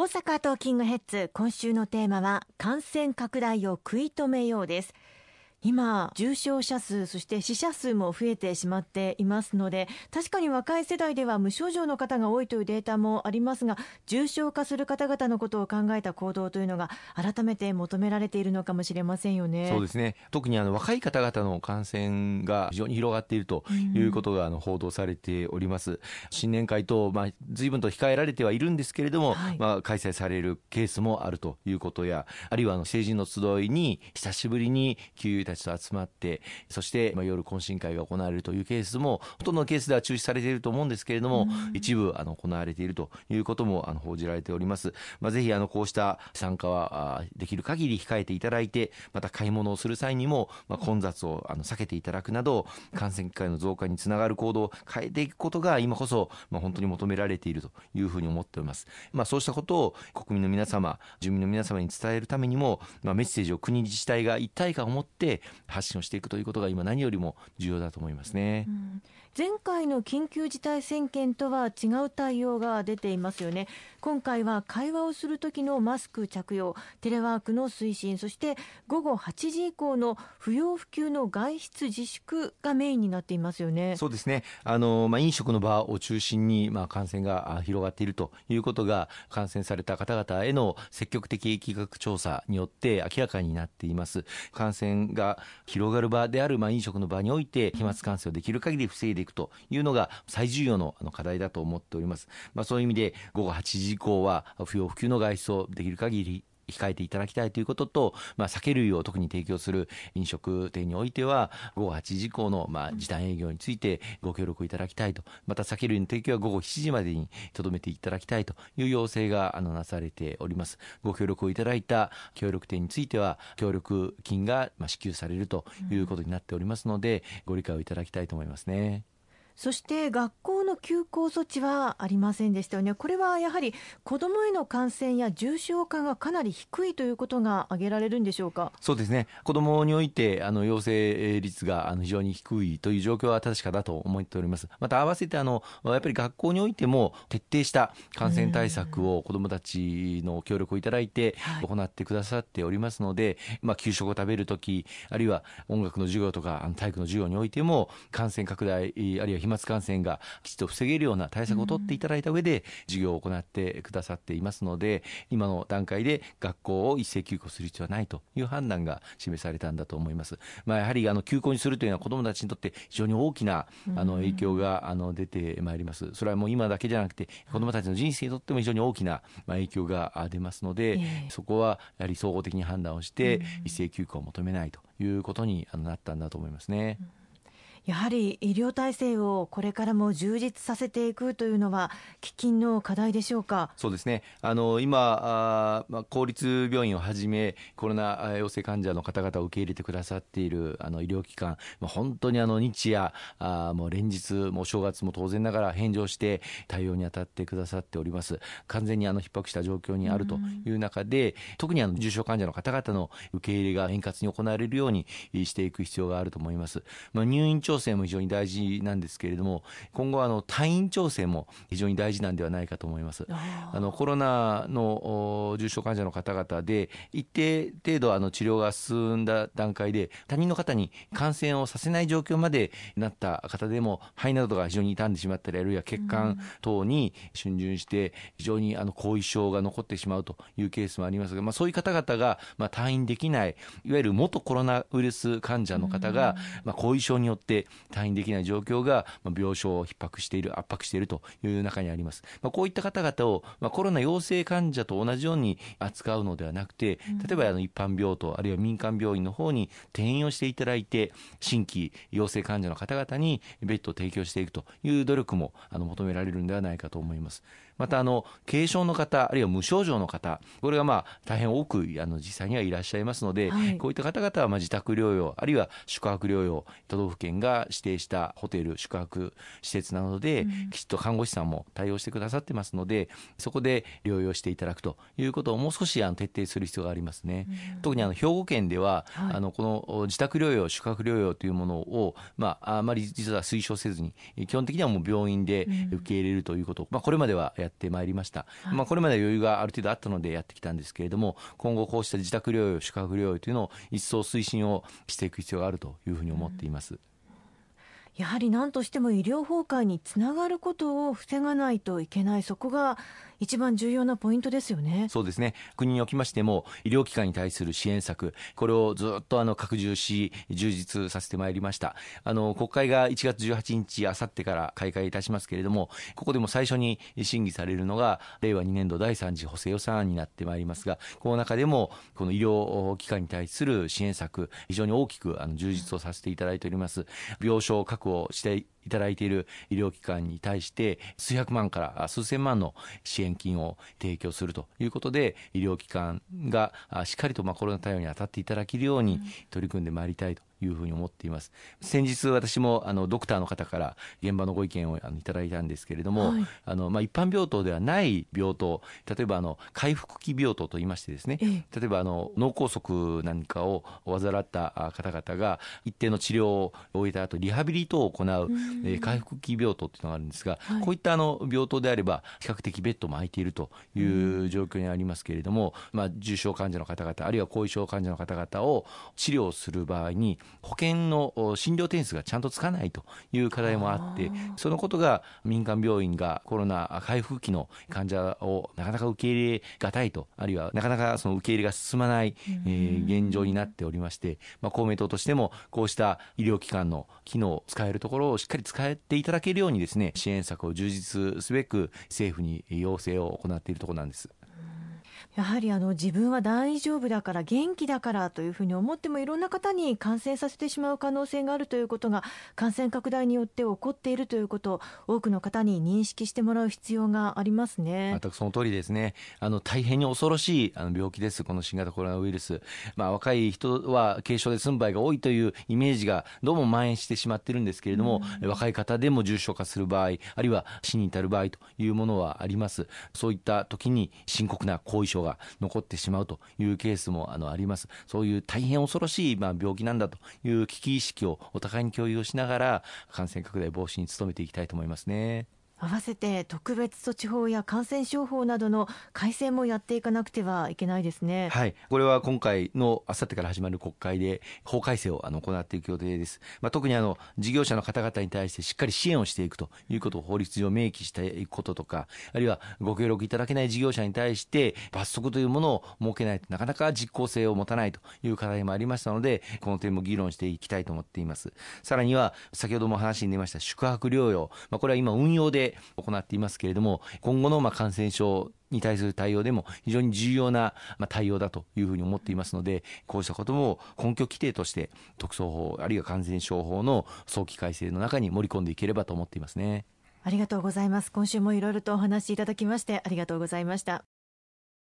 大阪トーキングヘッズ今週のテーマは感染拡大を食い止めようです。今重症者数そして死者数も増えてしまっていますので確かに若い世代では無症状の方が多いというデータもありますが重症化する方々のことを考えた行動というのが改めて求められているのかもしれませんよね。そうですね。特にあの若い方々の感染が非常に広がっているということがあの報道されております、うん、新年会とまあ随分と控えられてはいるんですけれども、はい、まあ開催されるケースもあるということやあるいはあの成人の集いに久しぶりに給油たちと集まってそしてまあ夜懇親会が行われるというケースもほとんどのケースでは中止されていると思うんですけれども、うん、一部あの行われているということもあの報じられております。まあ、ぜひあのこうした参加はできる限り控えていただいてまた買い物をする際にもまあ混雑をあの避けていただくなど感染機会の増加につながる行動を変えていくことが今こそまあ本当に求められているというふうに思っております。まあ、そうしたことを国民の皆様住民の皆様に伝えるためにも、まあ、メッセージを国自治体が一体感を持って発信をしていくということが今何よりも重要だと思いますね。うん前回の緊急事態宣言とは違う対応が出ていますよね。今回は会話をする時のマスク着用テレワークの推進そして午後8時以降の不要不急の外出自粛がメインになっていますよね。そうですね。あの、まあ、飲食の場を中心に、まあ、感染が広がっているということが感染された方々への積極的疫学調査によって明らかになっています。感染が広がる場である、まあ、飲食の場において飛沫感染をできる限り防いでていくというのが最重要のあの課題だと思っております。まあ、そういう意味で午後8時以降は不要不急の外出をできる限り控えていただきたいということと、まあ、酒類を特に提供する飲食店においては午後8時以降のまあ時短営業についてご協力いただきたいとまた酒類の提供は午後7時までにとどめていただきたいという要請があのなされておりますご協力をいただいた協力店については協力金がまあ支給されるということになっておりますので、ご理解をいただきたいと思いますね。そして学校の休校措置はありませんでしたよね、これはやはり子どもへの感染や重症化がかなり低いということが挙げられるんでしょうか？そうですね、子どもにおいてあの陽性率があの非常に低いという状況は確かだと思っております、また合わせてあのやっぱり学校においても徹底した感染対策を子どもたちの協力をいただいて行ってくださっておりますので、まあ、給食を食べるとき、あるいは音楽の授業とか体育の授業においても感染拡大、あるいは飛沫感染がきちっと防げるような対策を取っていただいた上で授業を行ってくださっていますので今の段階で学校を一斉休校する必要はないという判断が示されたんだと思います。まあ、やはりあの休校にするというのは子どもたちにとって非常に大きなあの影響があの出てまいります。それはもう今だけじゃなくて子どもたちの人生にとっても非常に大きな影響が出ますので、そこはやはり総合的に判断をして一斉休校を求めないということになったんだと思いますね。うんやはり医療体制をこれからも充実させていくというのは喫緊の課題でしょうか？そうですね。あの今あ、まあ、公立病院をはじめコロナ陽性患者の方々を受け入れてくださっているあの医療機関、まあ、本当にあの日夜あもう連日もう正月も当然ながら返上して対応に当たってくださっております。完全にあの逼迫した状況にあるという中で、特にあの重症患者の方々の受け入れが円滑に行われるようにしていく必要があると思います、まあ、入院調整も非常に大事なんですけれども今後はあの退院調整も非常に大事なんではないかと思います。あのコロナの重症患者の方々で一定程度あの治療が進んだ段階で他人の方に感染をさせない状況までなった方でも肺などが非常に傷んでしまったりあるいは血管等に浸潤して非常にあの後遺症が残ってしまうというケースもありますが、まあ、そういう方々がまあ退院できないいわゆる元コロナウイルス患者の方がまあ後遺症によって退院できない状況が病床を逼迫している圧迫しているという中にあります、まあ、こういった方々を、まあ、コロナ陽性患者と同じように扱うのではなくて例えばあの一般病棟あるいは民間病院の方に転院をしていただいて新規陽性患者の方々にベッドを提供していくという努力もあの求められるんではないかと思います。またあの軽症の方あるいは無症状の方これがまあ大変多くあの実際にはいらっしゃいますので、はい、こういった方々はまあ自宅療養あるいは宿泊療養都道府県が指定したホテル宿泊施設などで、きちっと看護師さんも対応してくださってますのでそこで療養していただくということをもう少しあの徹底する必要がありますね。特にあの兵庫県では、はい、あのこの自宅療養宿泊療養というものを、まあ、あまり実は推奨せずに基本的にはもう病院で受け入れるということ、まあ、これまではやってまいりました、はい、まあ、これまで余裕がある程度あったのでやってきたんですけれども今後こうした自宅療養宿泊療養というのを一層推進をしていく必要があるというふうに思っています。うんやはり何としても医療崩壊につながることを防がないといけない。そこが一番重要なポイントですよね。そうですね。国におきましても医療機関に対する支援策これをずっとあの拡充し充実させてまいりました。あの国会が1月18日あさってから開会いたしますけれどもここでも最初に審議されるのが令和2年度第3次補正予算案になってまいりますがこの中でもこの医療機関に対する支援策非常に大きくあの充実をさせていただいております。病床確保していただいている医療機関に対して数百万から数千万の支援金を提供するということで医療機関がしっかりとまあコロナ対応に当たっていただけるように取り組んでまいりたいというふうに思っています。先日私もあのドクターの方から現場のご意見をあのいただいたんですけれども、はい、あのまあ、一般病棟ではない病棟例えばあの回復期病棟といいましてですね、例えばあの脳梗塞なんかを患った方々が一定の治療を終えた後リハビリ等を行う、えー、回復期病棟というのがあるんですが、はい、こういったあの病棟であれば比較的ベッドも空いているという状況にありますけれども、まあ、重症患者の方々あるいは後遺症患者の方々を治療する場合に保険の診療点数がちゃんとつかないという課題もあってそのことが民間病院がコロナ回復期の患者をなかなか受け入れがたいとあるいはなかなかその受け入れが進まない、えー、現状になっておりまして、まあ、公明党としてもこうした医療機関の機能使えるところをしっかり使えていただけるようにですね支援策を充実すべく政府に要請を行っているところなんです。やはりあの自分は大丈夫だから元気だからというふうに思ってもいろんな方に感染させてしまう可能性があるということが感染拡大によって起こっているということを多くの方に認識してもらう必要がありますね。全くその通りですね。あの大変に恐ろしいあの病気です。この新型コロナウイルス、まあ、若い人は軽症で済む場合が多いというイメージがどうも蔓延してしまっているんですけれども、うん、若い方でも重症化する場合あるいは死に至る場合というものはあります。そういった時に深刻な後遺症が残ってしまうというケースもあのあります。そういう大変恐ろしいまあ病気なんだという危機意識をお互いに共有をしながら感染拡大防止に努めていきたいと思いますね。合わせて特別措置法や感染症法などの改正もやっていかなくてはいけないですね。はい、これは今回のあさってから始まる国会で法改正をあの行っていく予定です。まあ、特にあの事業者の方々に対してしっかり支援をしていくということを法律上明記していくこととか、あるいはご協力いただけない事業者に対して罰則というものを設けないとなかなか実効性を持たないという課題もありましたので、この点も議論していきたいと思っています。さらには先ほども話に出ました宿泊療養、まあ、これは今運用で行っていますけれども今後のまあ感染症に対する対応でも非常に重要な対応だというふうに思っていますのでこうしたことも根拠規定として特措法あるいは感染症法の早期改正の中に盛り込んでいければと思っていますねありがとうございます今週もいろいろとお話しいただきましてありがとうございました